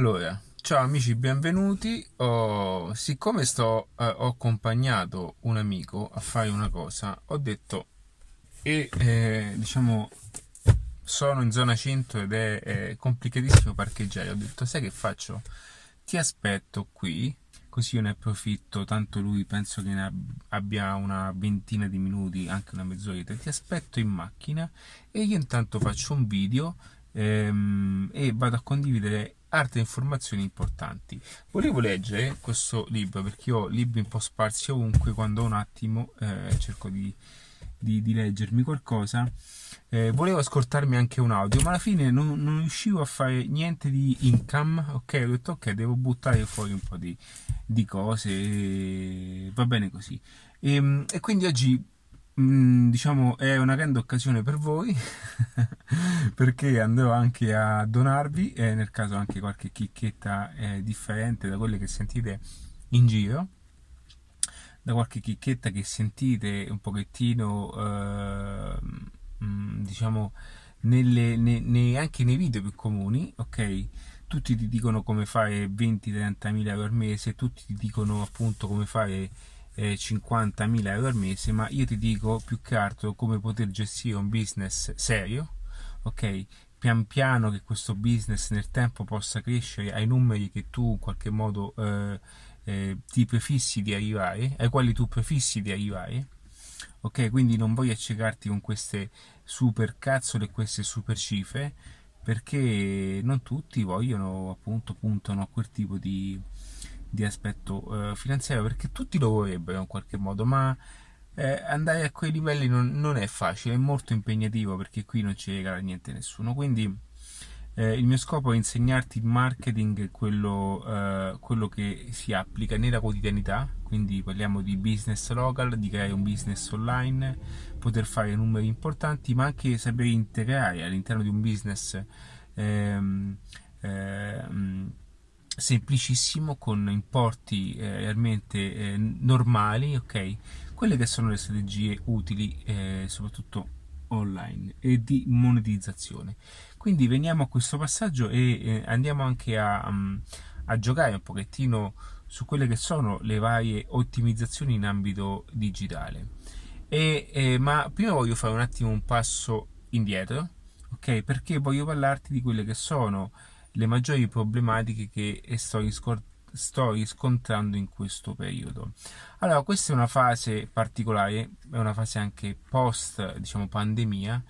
Allora, ciao amici, benvenuti. Oh, siccome sto, eh, ho accompagnato un amico a fare una cosa, ho detto, e eh, diciamo, sono in zona centro ed è, è complicatissimo parcheggiare. Ho detto, sai che faccio? Ti aspetto qui, così io ne approfitto. Tanto lui penso che ne abbia una ventina di minuti, anche una mezz'oretta. Ti aspetto in macchina e io intanto faccio un video ehm, e vado a condividere altre informazioni importanti. Volevo leggere questo libro perché ho libri un po' sparsi ovunque quando un attimo eh, cerco di, di, di, leggermi qualcosa. Eh, volevo ascoltarmi anche un audio, ma alla fine non, non, riuscivo a fare niente di income. Ok, ho detto ok, devo buttare fuori un po' di, di cose. Va bene così. E, ehm, e quindi oggi Mm, diciamo è una grande occasione per voi perché andrò anche a donarvi e nel caso anche qualche chicchetta eh, differente da quelle che sentite in giro. Da qualche chicchetta che sentite un pochettino eh, diciamo nelle, ne, ne, anche nei video più comuni ok? Tutti ti dicono come fare 20-30 mila al mese tutti ti dicono appunto come fare eh, 50.000 euro al mese, ma io ti dico più che altro come poter gestire un business serio, ok? Pian piano che questo business nel tempo possa crescere ai numeri che tu in qualche modo eh, eh, ti prefissi di arrivare, ai quali tu prefissi di arrivare. Ok, quindi non voglio accecarti con queste super cazzole e queste super cifre perché non tutti vogliono appunto puntano a quel tipo di, di aspetto eh, finanziario perché tutti lo vorrebbero in qualche modo, ma eh, andare a quei livelli non, non, è facile, è molto impegnativo perché qui non ci regala niente nessuno. Quindi eh, il mio scopo è insegnarti il marketing, quello, eh, quello che si applica nella quotidianità, quindi parliamo di business local, di creare un business online, poter fare numeri importanti, ma anche sapere integrare all'interno di un business ehm, ehm, semplicissimo con importi eh, realmente eh, normali, ok? Quelle che sono le strategie utili eh, soprattutto online e di monetizzazione. Quindi veniamo a questo passaggio e eh, andiamo anche a, um, a, giocare un pochettino su quelle che sono le varie ottimizzazioni in ambito digitale. E, eh, ma prima voglio fare un attimo un passo indietro, ok? Perché voglio parlarti di quelle che sono le maggiori problematiche che sto, riscor- sto riscontrando in questo periodo. Allora, questa è una fase particolare, è una fase anche post, diciamo, pandemia,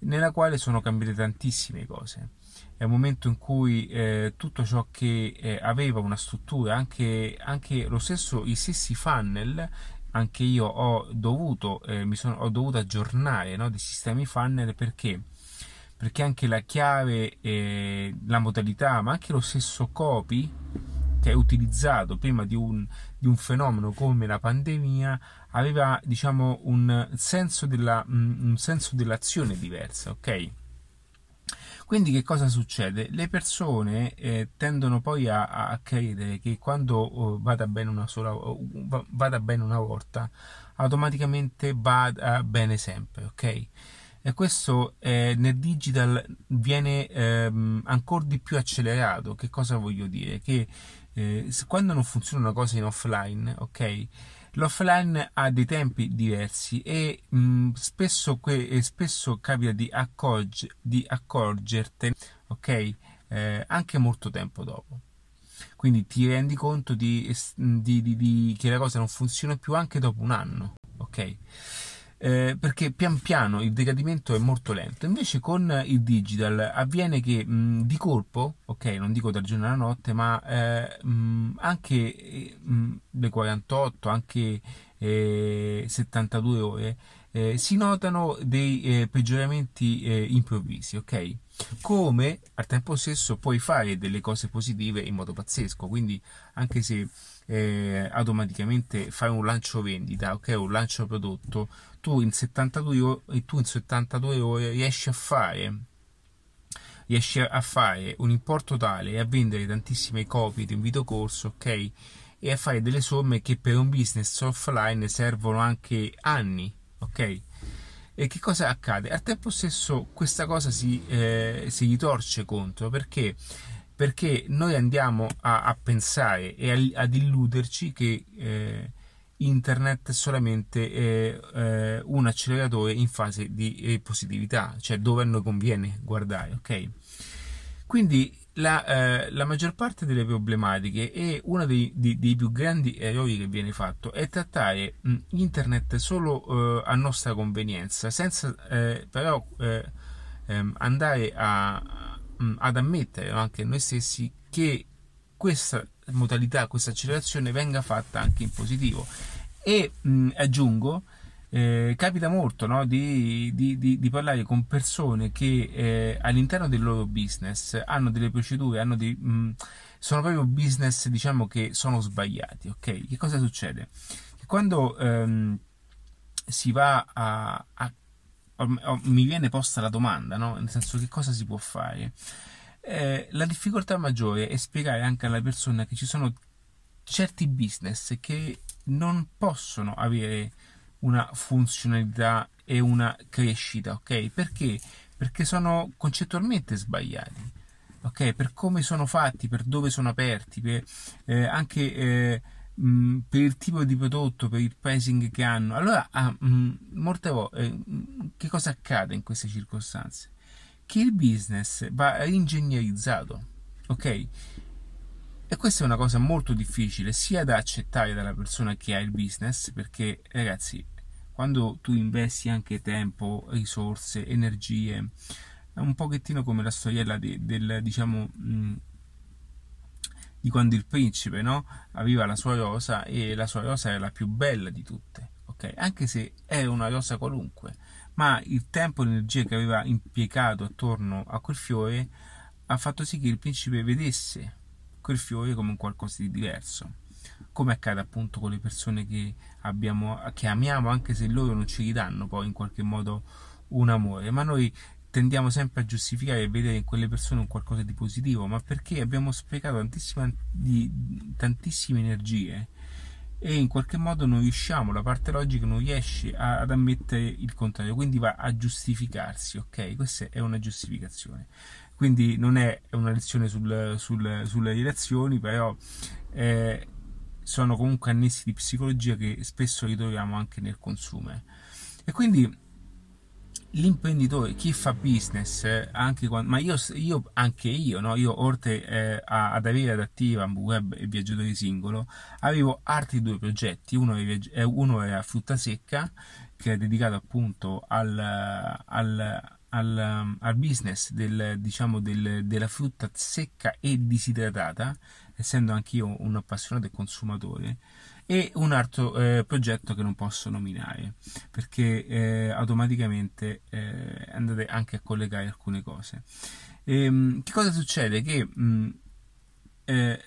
nella quale sono cambiate tantissime cose. È un momento in cui eh, tutto ciò che eh, aveva una struttura, anche, anche, stesso, i stessi funnel, anche io ho dovuto, eh, sono, ho dovuto aggiornare no, dei sistemi funnel perché perché anche la chiave, eh, la modalità, ma anche lo stesso copy che è utilizzato prima di un, di un fenomeno come la pandemia aveva diciamo un senso, della, un senso dell'azione diversa, ok? Quindi che cosa succede? Le persone eh, tendono poi a, a, credere che quando oh, vada bene una sola oh, vada bene una volta, automaticamente vada bene sempre, ok? E questo eh, nel digital viene ehm, ancora di più accelerato. Che cosa voglio dire? Che eh, quando non funziona una cosa in offline, ok? L'offline ha dei tempi diversi e mh, spesso, que- spesso, capita di, accorg- di accorgertene, ok? Eh, anche molto tempo dopo. Quindi ti rendi conto di, di, di, che la cosa non funziona più anche dopo un anno, ok? Eh, perché pian piano il decadimento è molto lento. Invece con il digital avviene che mh, di colpo, ok, non dico dal giorno alla notte, ma eh, mh, anche mh, le 48, anche eh, 72 ore, eh, si notano dei eh, peggioramenti eh, improvvisi, ok? Come al tempo stesso puoi fare delle cose positive in modo pazzesco, quindi anche se eh, automaticamente fai un lancio vendita, ok, un lancio prodotto, tu in 72 ore, tu in 72 ore riesci a fare riesci a fare un importo tale e a vendere tantissime copie di un videocorso, ok? E a fare delle somme che per un business offline servono anche anni, ok? E che cosa accade? Al tempo stesso questa cosa si, eh, si ritorce contro perché perché noi andiamo a, a pensare e a, ad illuderci che eh, internet è solamente eh, un acceleratore in fase di eh, positività, cioè dove a noi conviene guardare, ok? Quindi la, eh, la, maggior parte delle problematiche e uno dei, dei, dei, più grandi errori che viene fatto è trattare mh, internet solo eh, a nostra convenienza, senza però eh, ehm, andare a, ad ammettere anche noi stessi che questa modalità, questa accelerazione venga fatta anche in positivo. E mh, aggiungo eh, capita molto no? di, di, di, di, parlare con persone che eh, all'interno del loro business hanno delle procedure, hanno dei, mh, mm, sono proprio business diciamo che sono sbagliati. Ok, che cosa succede? Quando ehm, si va a, a, mi viene posta la domanda, no? nel senso che cosa si può fare? Eh, la difficoltà maggiore è spiegare anche alla persona che ci sono certi business che non possono avere una funzionalità e una crescita, ok? Perché? Perché sono concettualmente sbagliati, ok? Per come sono fatti, per dove sono aperti, per, eh, anche eh, mh, per il tipo di prodotto, per il pricing che hanno. Allora, ah, mh, molte volte, eh, che cosa accade in queste circostanze? Che il business va ringegnerizzato, ok? E questa è una cosa molto difficile sia da accettare dalla persona che ha il business, perché ragazzi, quando tu investi anche tempo, risorse, energie, è un pochettino come la storiella de, del, diciamo, mh, di quando il principe no? aveva la sua rosa e la sua rosa era la più bella di tutte, ok? Anche se era una rosa qualunque, ma il tempo e l'energia che aveva impiegato attorno a quel fiore ha fatto sì che il principe vedesse quel fiore come un qualcosa di diverso come accade appunto con le persone che, abbiamo, che amiamo anche se loro non ci ridanno poi in qualche modo un amore ma noi tendiamo sempre a giustificare e vedere in quelle persone un qualcosa di positivo ma perché abbiamo sprecato tantissime, di, tantissime energie e in qualche modo non riusciamo, la parte logica non riesce a, ad ammettere il contrario, quindi va a giustificarsi, ok? Questa è una giustificazione quindi non è una lezione sul, sul, sulle relazioni, però eh, sono comunque annessi di psicologia che spesso ritroviamo anche nel consumo. E quindi l'imprenditore, chi fa business, eh, anche quando, ma io, io, anche io, no? io oltre eh, ad avere adattiva web e viaggiatore singolo, avevo altri due progetti, uno, eh, uno era frutta secca, che è dedicato appunto al, al al, um, al business del, diciamo, del, della frutta secca e disidratata, essendo anch'io un appassionato e consumatore, e un altro eh, progetto che non posso nominare perché eh, automaticamente eh, andate anche a collegare alcune cose. E, ehm, che cosa succede? Che mh, mm, eh,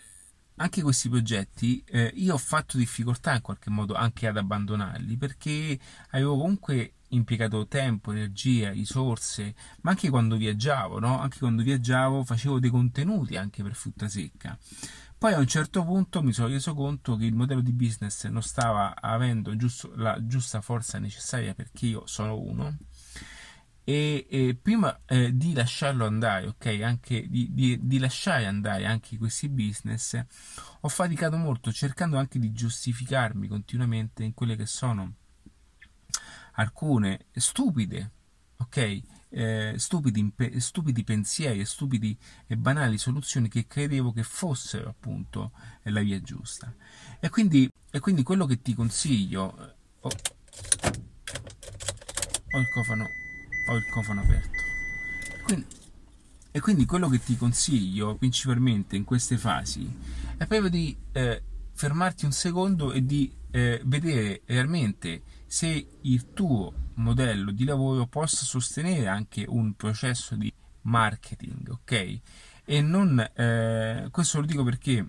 anche questi progetti eh, io ho fatto difficoltà in qualche modo anche ad abbandonarli perché avevo comunque impiegato tempo, energia, risorse, ma anche quando viaggiavo, no? Anche quando viaggiavo facevo dei contenuti anche per frutta secca. Poi a un certo punto mi sono reso conto che il modello di business non stava avendo giusto, la giusta forza necessaria perché io sono uno. E, e prima eh, di lasciarlo andare, ok, anche di, di, di lasciare andare anche questi business, ho faticato molto cercando anche di giustificarmi continuamente in quelle che sono alcune stupide, ok? Eh, stupidi, stupidi, pensieri stupidi e banali soluzioni che credevo che fossero appunto la via giusta. E quindi, e quindi quello che ti consiglio. Oh, ho il cofano, ho il cofano aperto. Quindi, e quindi quello che ti consiglio principalmente in queste fasi è proprio di eh, fermarti un secondo e di eh, vedere realmente se il tuo modello di lavoro possa sostenere anche un processo di marketing, ok? E non eh, questo lo dico perché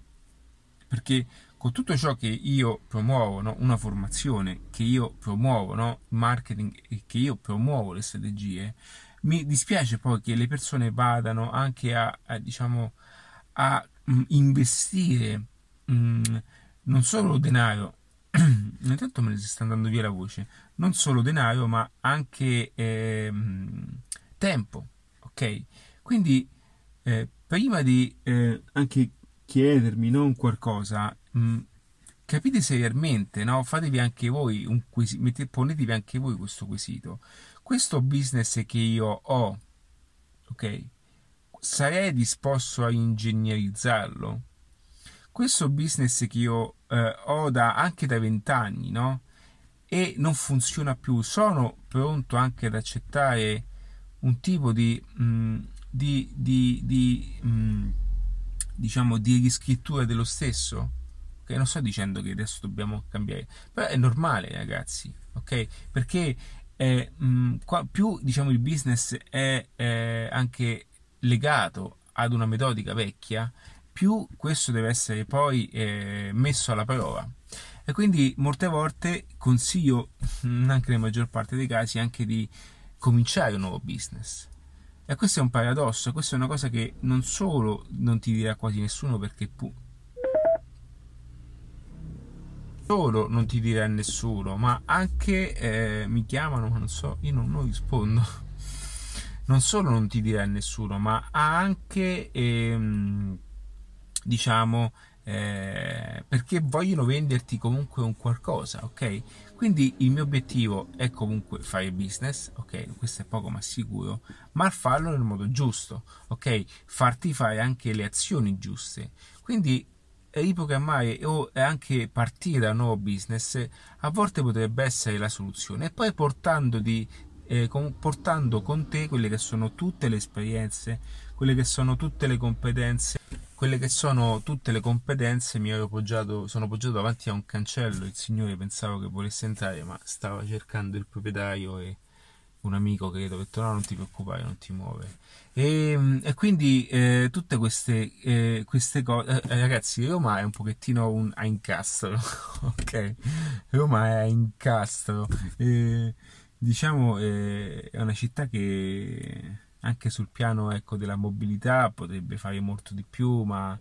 perché con tutto ciò che io promuovo, no? una formazione che io promuovo, no? marketing che io promuovo le strategie, mi dispiace poi che le persone vadano anche a, a diciamo a mh, investire mh, non solo denaro intanto me ne sta andando via la voce, non solo denaro ma anche ehm, tempo, ok? Quindi eh, prima di eh, anche chiedermi non qualcosa, mm, capite seriamente, no? Fatevi anche voi un quesito, ponetevi anche voi questo quesito. Questo business che io ho, ok? Sarei disposto a ingegnerizzarlo? Questo business che io eh, ho da, anche da vent'anni, no? E non funziona più, sono pronto anche ad accettare un tipo di, mh, mm, di, di, di mh, mm, diciamo di riscrittura dello stesso ok non sto dicendo che adesso dobbiamo cambiare però è normale ragazzi ok? Perché è, mh, mm, qua, più diciamo il business è, è anche legato ad una metodica vecchia più questo deve essere poi eh, messo alla prova. E quindi molte volte consiglio anche nella maggior parte dei casi anche di cominciare un nuovo business. E questo è un paradosso, questa è una cosa che non solo non ti dirà quasi nessuno perché solo non ti dirà nessuno, ma anche eh, mi chiamano, ma non so, io non, non rispondo. Non solo non ti dirà nessuno, ma anche ehm, diciamo eh, perché vogliono venderti comunque un qualcosa, ok? Quindi il mio obiettivo è comunque fare business, ok? Questo è poco ma sicuro, ma farlo nel modo giusto, ok? Farti fare anche le azioni giuste. Quindi riprogrammare o anche partire da un nuovo business a volte potrebbe essere la soluzione. E poi portando, di, eh, con, portando con te quelle che sono tutte le esperienze, quelle che sono tutte le competenze quelle che sono tutte le competenze mi ero poggiato, sono poggiato davanti a un cancello, il signore pensavo che volesse entrare ma stava cercando il proprietario e un amico che gli ha detto no non ti preoccupare, non ti muovere e, e quindi eh, tutte queste, eh, queste cose eh, ragazzi Roma è un pochettino un, a incastro ok? Roma è a incastro. Diciamo eh, è una città che anche sul piano ecco, della mobilità potrebbe fare molto di più, ma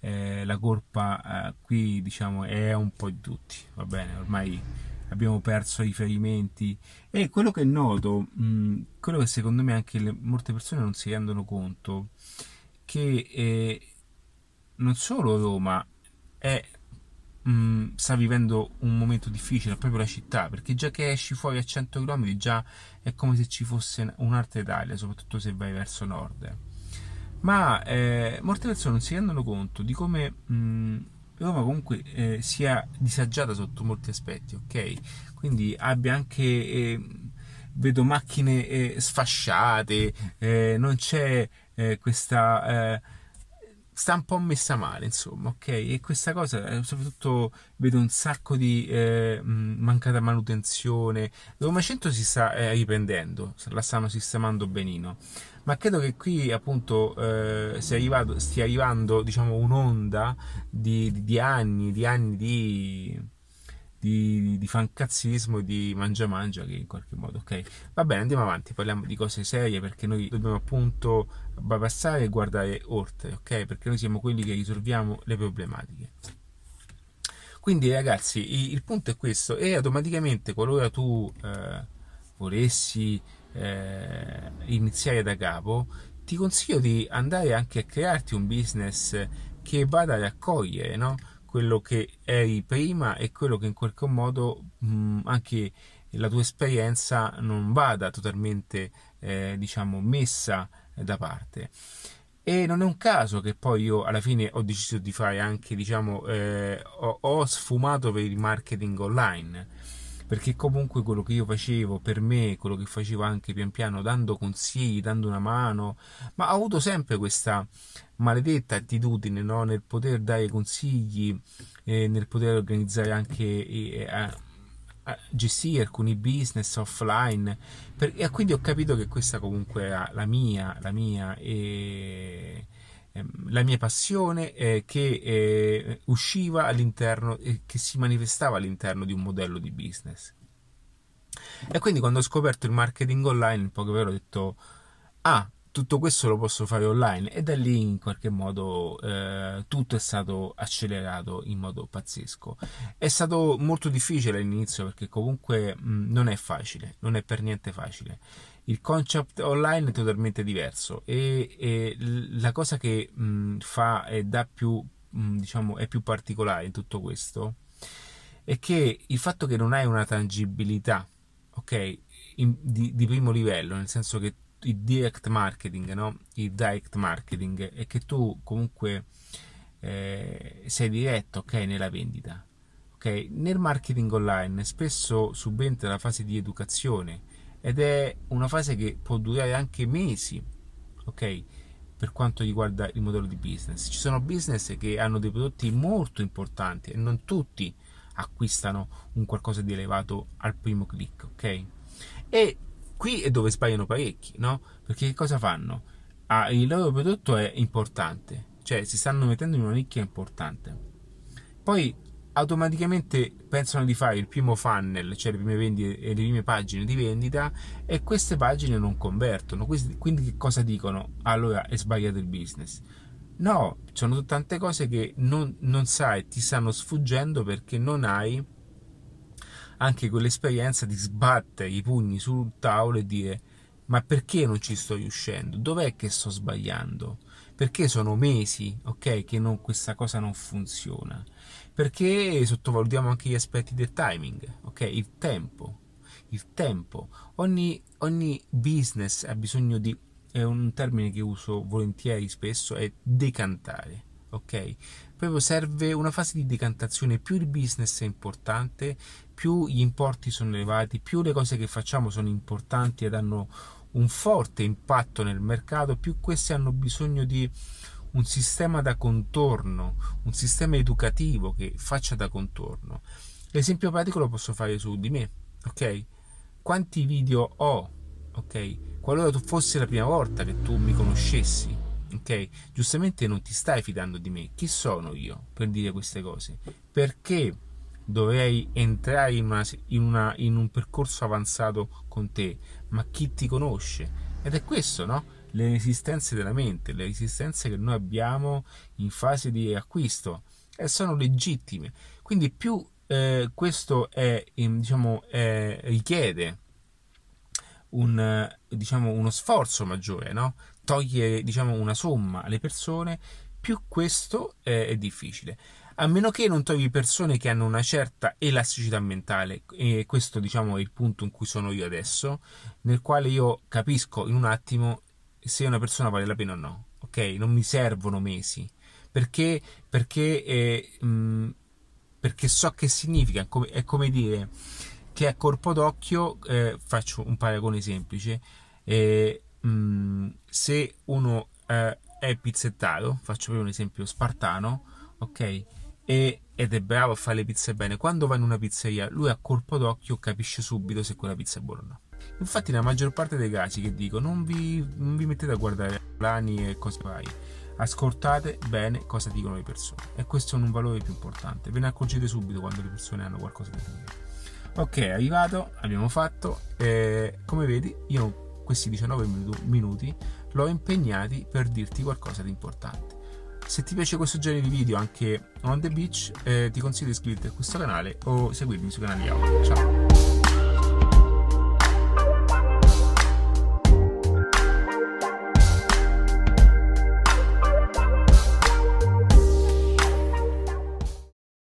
eh, la colpa eh, qui diciamo è un po' di tutti, va bene, ormai abbiamo perso i riferimenti e quello che noto, mh, quello che secondo me anche le, molte persone non si rendono conto, che eh, non solo Roma è mh, mm, sta vivendo un momento difficile proprio la città, perché già che esci fuori a 100 km già è come se ci fosse un'altra Italia, soprattutto se vai verso nord. Ma eh, molte persone non si rendono conto di come mh, mm, Roma comunque eh, sia disagiata sotto molti aspetti, ok? Quindi abbia anche... Eh, vedo macchine eh, sfasciate, eh, non c'è eh, questa sta un po' messa male, insomma, ok? E questa cosa, eh, soprattutto vedo un sacco di eh, mancata manutenzione. Roma Centro si sta eh, riprendendo, la stanno sistemando benino. Ma credo che qui appunto eh, stia, arrivato, stia arrivando diciamo, un'onda di, di, di anni, di anni di di, di fancazzismo e di mangia mangia che in qualche modo ok. Va bene andiamo avanti parliamo di cose serie perché noi dobbiamo appunto bypassare e guardare oltre ok? Perché noi siamo quelli che risolviamo le problematiche. Quindi ragazzi il, il punto è questo e automaticamente qualora tu eh, volessi eh, iniziare da capo ti consiglio di andare anche a crearti un business che vada a raccogliere no? quello che eri prima e quello che in qualche modo mh, anche la tua esperienza non vada totalmente eh, diciamo messa da parte e non è un caso che poi io alla fine ho deciso di fare anche diciamo eh, ho, ho sfumato per il marketing online perché comunque quello che io facevo per me, quello che facevo anche pian piano dando consigli, dando una mano, ma ho avuto sempre questa maledetta attitudine no? nel poter dare consigli, eh, nel poter organizzare anche eh, a gestire alcuni business offline per, e quindi ho capito che questa comunque era la mia, la mia e la mia passione eh, che eh, usciva all'interno e che si manifestava all'interno di un modello di business. E quindi quando ho scoperto il marketing online, in poche parole ho detto, ah, tutto questo lo posso fare online e da lì in qualche modo eh, tutto è stato accelerato in modo pazzesco. È stato molto difficile all'inizio perché comunque mh, non è facile, non è per niente facile il concept online è totalmente diverso e, e la cosa che mh, fa e dà più, mh, diciamo, è più particolare in tutto questo è che il fatto che non hai una tangibilità, ok, in, di, di, primo livello, nel senso che il direct marketing, no? Il direct marketing è che tu comunque eh, sei diretto, ok, nella vendita. Ok, nel marketing online spesso subentra la fase di educazione ed è una fase che può durare anche mesi, ok? Per quanto riguarda il modello di business, ci sono business che hanno dei prodotti molto importanti e non tutti acquistano un qualcosa di elevato al primo clic, ok? E qui è dove sbagliano parecchi, no? Perché cosa fanno? Ah, il loro prodotto è importante, cioè si stanno mettendo in una nicchia importante. Poi automaticamente pensano di fare il primo funnel, cioè le prime, vendite, le prime pagine di vendita e queste pagine non convertono. Quindi che cosa dicono? Allora è sbagliato il business. No, sono tante cose che non, non sai, ti stanno sfuggendo perché non hai anche quell'esperienza di sbattere i pugni sul tavolo e dire ma perché non ci sto riuscendo? Dov'è che sto sbagliando? Perché sono mesi, ok, che non, questa cosa non funziona? Perché sottovalutiamo anche gli aspetti del timing, ok? Il tempo. Il tempo. Ogni, ogni business ha bisogno di è un termine che uso volentieri spesso, è decantare. Ok? Proprio serve una fase di decantazione. Più il business è importante, più gli importi sono elevati, più le cose che facciamo sono importanti ed hanno un forte impatto nel mercato, più queste hanno bisogno di un sistema da contorno, un sistema educativo che faccia da contorno. L'esempio pratico lo posso fare su di me, ok? Quanti video ho, ok? qualora tu fossi la prima volta che tu mi conoscessi, ok? Giustamente non ti stai fidando di me. Chi sono io per dire queste cose? Perché dovrei entrare in, una, in, una, in un percorso avanzato con te? Ma chi ti conosce? Ed è questo, no? Le resistenze della mente, le resistenze che noi abbiamo in fase di acquisto e sono legittime. Quindi più eh, questo è, diciamo, è, richiede un, diciamo, uno sforzo maggiore, no? togliere diciamo, una somma alle persone, più questo è, è difficile a meno che non trovi persone che hanno una certa elasticità mentale e questo diciamo è il punto in cui sono io adesso nel quale io capisco in un attimo se una persona vale la pena o no ok non mi servono mesi perché perché, eh, mh, perché so che significa è come, è come dire che a corpo d'occhio, eh, faccio un paragone semplice, eh, mh, mm, se uno eh, è pizzettato, faccio proprio un esempio spartano, ok? E, ed è bravo a fare le pizze bene, quando va in una pizzeria, lui a colpo d'occhio capisce subito se quella pizza è buona o no. Infatti, nella maggior parte dei casi che dico, non vi, non vi mettete a guardare plani e cose vai. Ascoltate bene cosa dicono le persone e questo è un valore più importante. Ve ne accorgete subito quando le persone hanno qualcosa da dire. Ok, arrivato, abbiamo fatto. Eh, come vedi, io questi 19 minuti l'ho impegnati per dirti qualcosa di importante. Se ti piace questo genere di video anche on the beach, eh, ti consiglio di iscriverti a questo canale o seguirmi sui canali audio. Ciao!